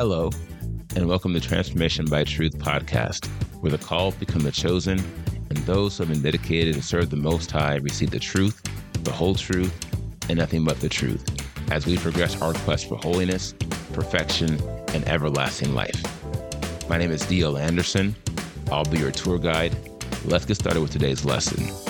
Hello, and welcome to Transformation by Truth podcast, where the called become the chosen, and those who have been dedicated to serve the Most High receive the truth, the whole truth, and nothing but the truth, as we progress our quest for holiness, perfection, and everlasting life. My name is D.L. Anderson. I'll be your tour guide. Let's get started with today's lesson.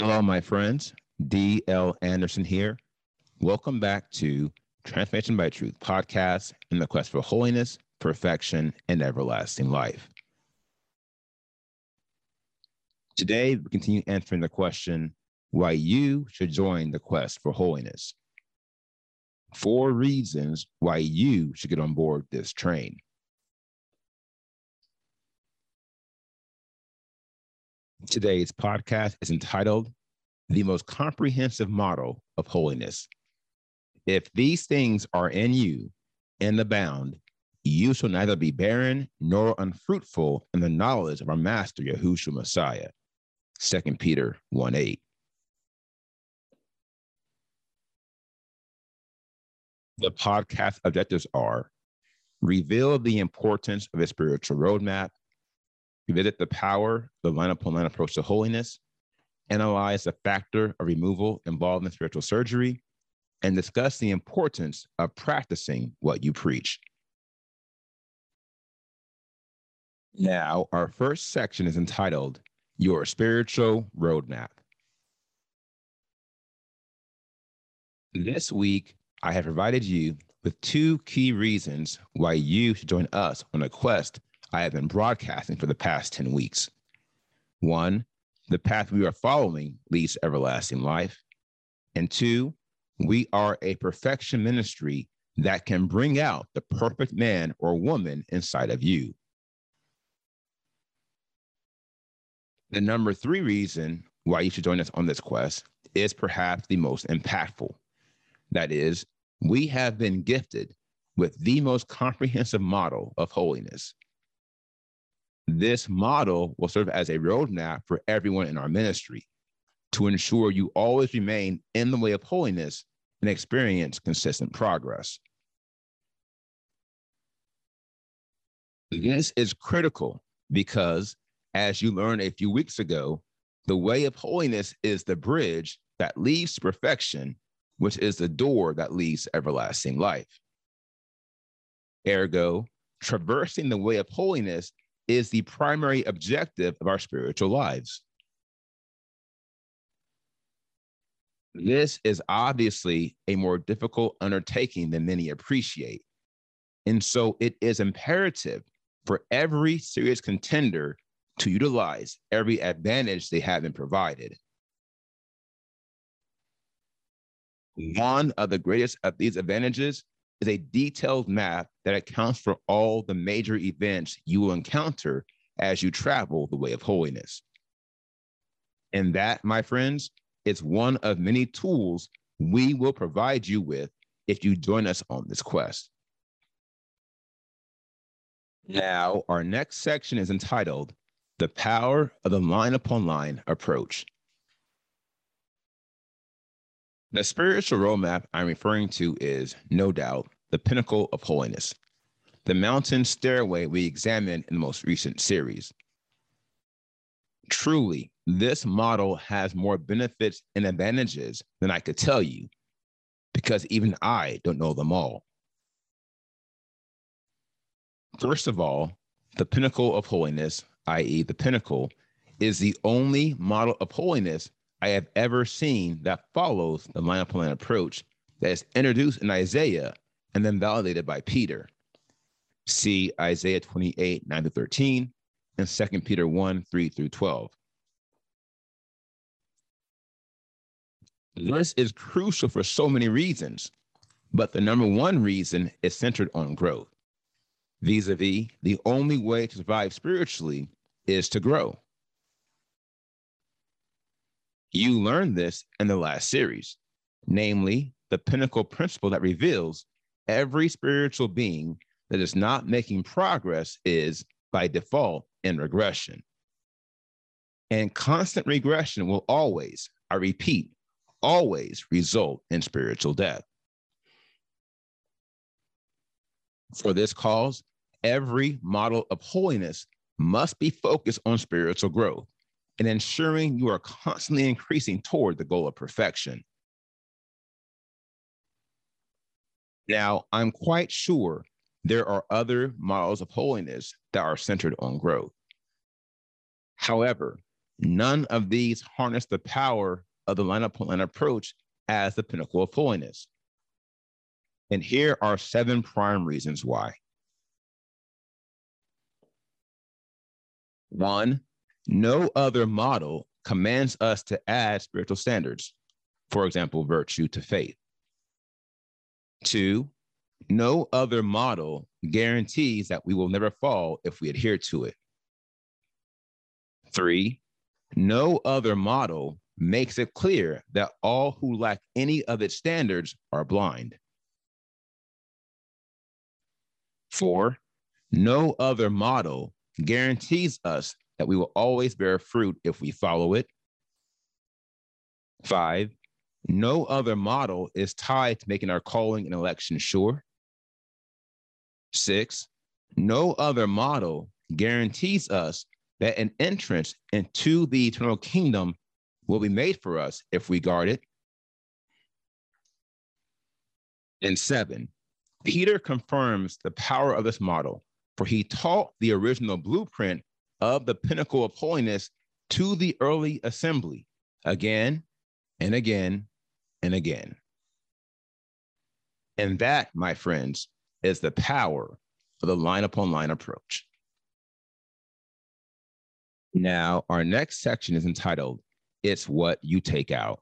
Hello, my friends. D.L. Anderson here. Welcome back to Transformation by Truth podcast in the quest for holiness, perfection, and everlasting life. Today, we continue answering the question why you should join the quest for holiness. Four reasons why you should get on board this train. Today's podcast is entitled The Most Comprehensive Model of Holiness. If these things are in you and abound, you shall neither be barren nor unfruitful in the knowledge of our Master Yahushua Messiah. 2 Peter 1 8. The podcast objectives are reveal the importance of a spiritual roadmap, revisit the power the line upon line approach to holiness, analyze the factor of removal involved in spiritual surgery, and discuss the importance of practicing what you preach. Now, our first section is entitled Your Spiritual Roadmap. This week, I have provided you with two key reasons why you should join us on a quest I have been broadcasting for the past 10 weeks. One, the path we are following leads to everlasting life. And two, we are a perfection ministry that can bring out the perfect man or woman inside of you. The number three reason why you should join us on this quest is perhaps the most impactful. That is, we have been gifted with the most comprehensive model of holiness this model will serve as a roadmap for everyone in our ministry to ensure you always remain in the way of holiness and experience consistent progress. This is critical because, as you learned a few weeks ago, the way of holiness is the bridge that leads to perfection, which is the door that leads to everlasting life. Ergo, traversing the way of holiness is the primary objective of our spiritual lives. This is obviously a more difficult undertaking than many appreciate. And so it is imperative for every serious contender to utilize every advantage they have been provided. One of the greatest of these advantages is a detailed map that accounts for all the major events you will encounter as you travel the way of holiness. And that, my friends, is one of many tools we will provide you with if you join us on this quest. Now, our next section is entitled The Power of the Line Upon Line Approach. The spiritual roadmap I'm referring to is, no doubt, the pinnacle of holiness, the mountain stairway we examined in the most recent series. Truly, this model has more benefits and advantages than I could tell you, because even I don't know them all. First of all, the pinnacle of holiness, i.e., the pinnacle, is the only model of holiness I have ever seen that follows the line line approach that is introduced in Isaiah and then validated by Peter. See Isaiah 28, 9 to 13, and 2 Peter 1, 3 through 12. This is crucial for so many reasons, but the number one reason is centered on growth. Vis a vis, the only way to survive spiritually is to grow. You learned this in the last series, namely the pinnacle principle that reveals every spiritual being that is not making progress is, by default, in regression. And constant regression will always, I repeat, always result in spiritual death. For this cause, every model of holiness must be focused on spiritual growth and ensuring you are constantly increasing toward the goal of perfection. Now, I'm quite sure there are other models of holiness that are centered on growth. However, none of these harness the power of the line upon approach as the pinnacle of holiness. And here are seven prime reasons why. One, no other model commands us to add spiritual standards, for example, virtue to faith. Two, no other model guarantees that we will never fall if we adhere to it. Three, no other model makes it clear that all who lack any of its standards are blind. Four, no other model guarantees us that we will always bear fruit if we follow it. Five, no other model is tied to making our calling and election sure. Six, no other model guarantees us that an entrance into the eternal kingdom will be made for us if we guard it. And seven, Peter confirms the power of this model, for he taught the original blueprint of the pinnacle of holiness to the early assembly again and again and again. And that, my friends, is the power of the line upon line approach. Now, our next section is entitled It's What You Take Out.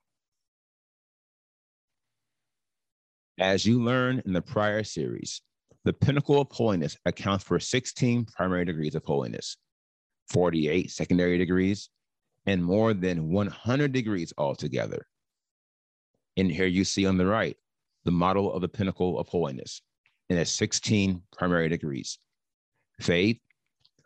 As you learned in the prior series, the pinnacle of holiness accounts for 16 primary degrees of holiness, 48 secondary degrees, and more than 100 degrees altogether. And here you see on the right the model of the pinnacle of holiness and has 16 primary degrees faith,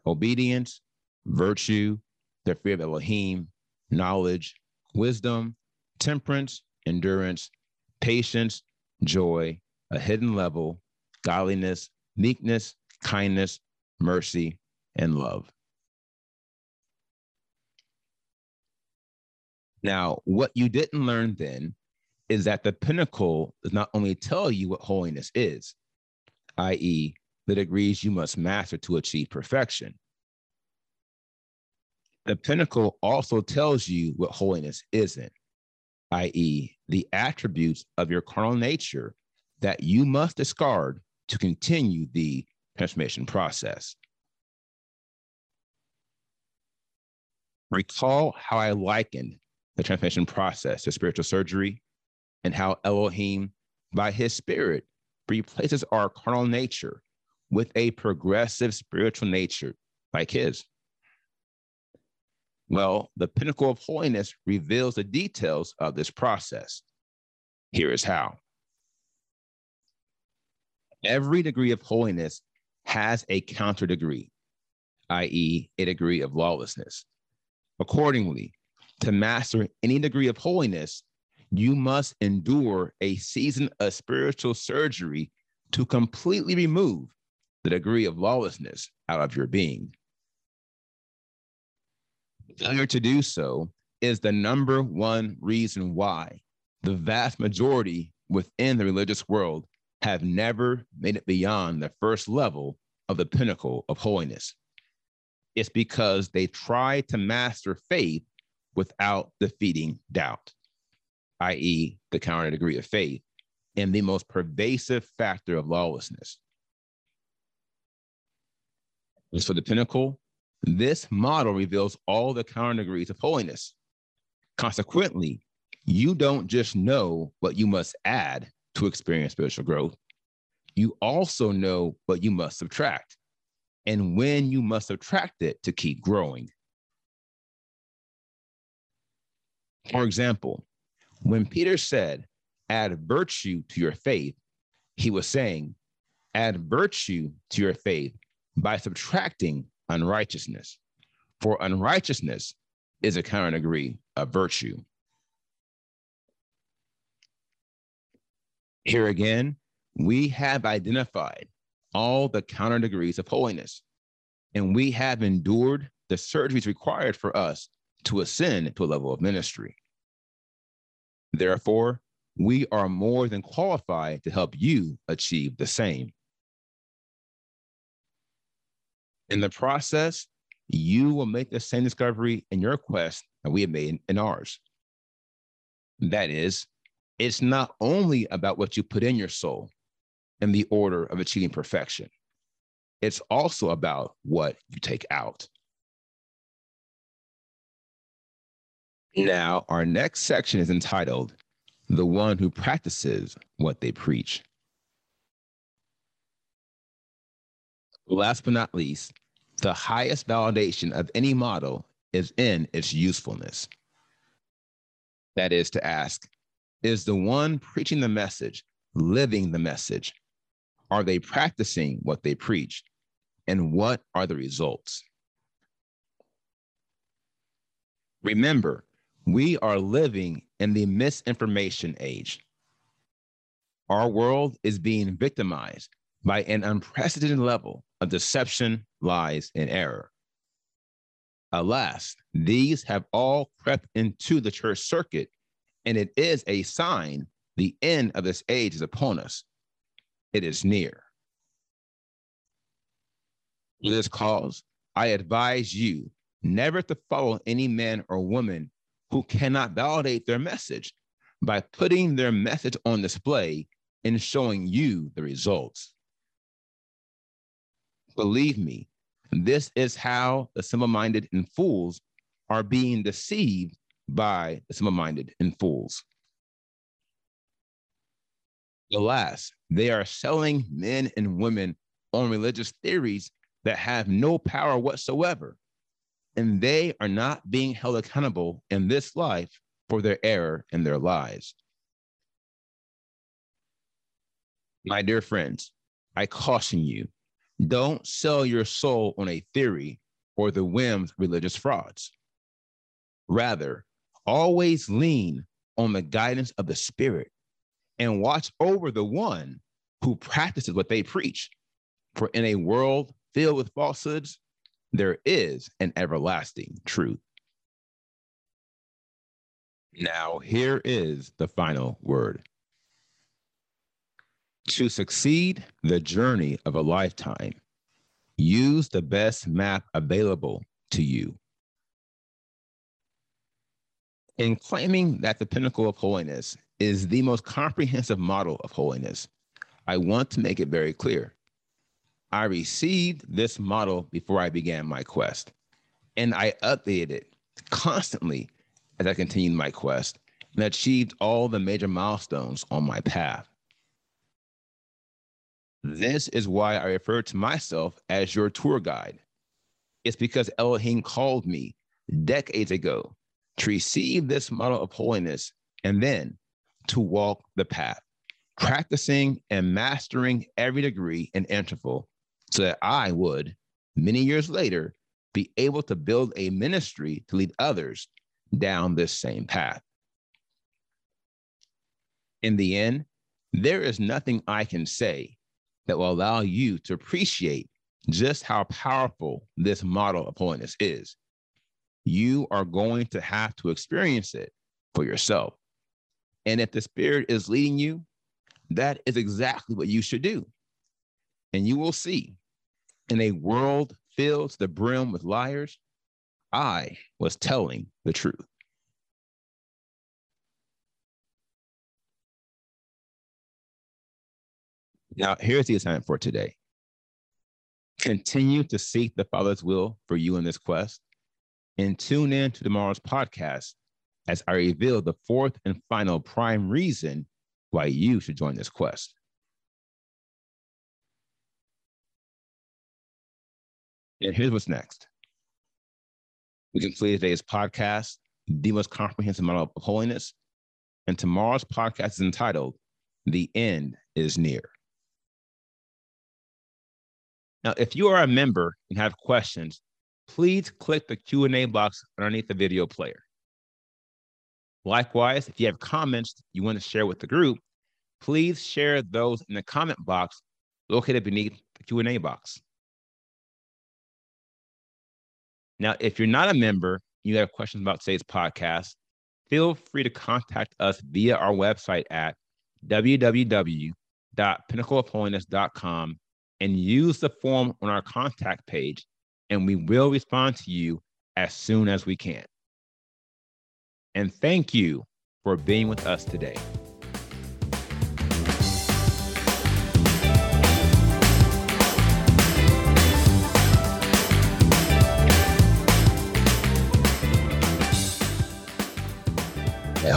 obedience, virtue, the fear of Elohim, knowledge, wisdom, temperance, endurance, patience, joy, a hidden level, godliness, meekness, kindness, mercy, and love. Now, what you didn't learn then is that the pinnacle does not only tell you what holiness is, i.e., the degrees you must master to achieve perfection. The pinnacle also tells you what holiness isn't, i.e., the attributes of your carnal nature that you must discard to continue the transformation process. Recall how I likened the transformation process to spiritual surgery and how Elohim, by his spirit, replaces our carnal nature with a progressive spiritual nature like his. Well, the pinnacle of holiness reveals the details of this process. Here is how. Every degree of holiness has a counter degree, i.e., a degree of lawlessness. Accordingly, to master any degree of holiness, you must endure a season of spiritual surgery to completely remove the degree of lawlessness out of your being. Failure to do so is the number one reason why the vast majority within the religious world have never made it beyond the first level of the pinnacle of holiness. It's because they try to master faith without defeating doubt i.e., the counter degree of faith, and the most pervasive factor of lawlessness. As for the pinnacle, this model reveals all the counter degrees of holiness. Consequently, you don't just know what you must add to experience spiritual growth, you also know what you must subtract and when you must subtract it to keep growing. For example, when Peter said, add virtue to your faith, he was saying, add virtue to your faith by subtracting unrighteousness. for unrighteousness is a counter degree of virtue. Here again, we have identified all the counter degrees of holiness, and we have endured the surgeries required for us to ascend to a level of ministry. Therefore, we are more than qualified to help you achieve the same. In the process, you will make the same discovery in your quest that we have made in ours. That is, it's not only about what you put in your soul in the order of achieving perfection, it's also about what you take out. Now, our next section is entitled The One Who Practices What They Preach. Last but not least, the highest validation of any model is in its usefulness. That is to ask, is the one preaching the message living the message? Are they practicing what they preach? And what are the results? Remember, we are living in the misinformation age. Our world is being victimized by an unprecedented level of deception, lies, and error. Alas, these have all crept into the church circuit, and it is a sign the end of this age is upon us. It is near. For this cause, I advise you never to follow any man or woman who cannot validate their message by putting their message on display and showing you the results. Believe me, this is how the simple minded and fools are being deceived by the simple minded and fools. Alas, they are selling men and women on religious theories that have no power whatsoever and they are not being held accountable in this life for their error in their lives. My dear friends, I caution you don't sell your soul on a theory or the whims of religious frauds. Rather, always lean on the guidance of the Spirit and watch over the one who practices what they preach. For in a world filled with falsehoods, there is an everlasting truth. Now, here is the final word. To succeed the journey of a lifetime, use the best map available to you. In claiming that the pinnacle of holiness is the most comprehensive model of holiness, I want to make it very clear I received this model before I began my quest, and I updated it constantly as I continued my quest and achieved all the major milestones on my path. This is why I refer to myself as your tour guide. It's because Elohim called me decades ago to receive this model of holiness and then to walk the path, practicing and mastering every degree and interval so that I would, many years later, be able to build a ministry to lead others down this same path. In the end, there is nothing I can say that will allow you to appreciate just how powerful this model of holiness is. You are going to have to experience it for yourself. And if the Spirit is leading you, that is exactly what you should do. And you will see in a world filled to the brim with liars, I was telling the truth. Now, here's the assignment for today continue to seek the Father's will for you in this quest, and tune in to tomorrow's podcast as I reveal the fourth and final prime reason why you should join this quest. And here's what's next. We complete today's podcast, The Most Comprehensive Model of Holiness. And tomorrow's podcast is entitled, The End is Near. Now, if you are a member and have questions, please click the Q&A box underneath the video player. Likewise, if you have comments you want to share with the group, please share those in the comment box located beneath the Q&A box. Now, if you're not a member, you have questions about today's podcast, feel free to contact us via our website at www.pinnacleofholiness.com and use the form on our contact page, and we will respond to you as soon as we can. And thank you for being with us today.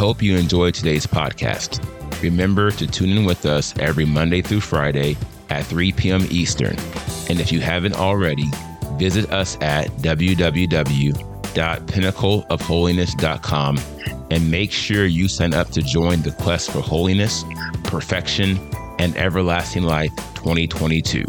Hope you enjoyed today's podcast. Remember to tune in with us every Monday through Friday at 3 p.m. Eastern. And if you haven't already, visit us at www.pinnacleofholiness.com and make sure you sign up to join the quest for holiness, perfection, and everlasting life 2022.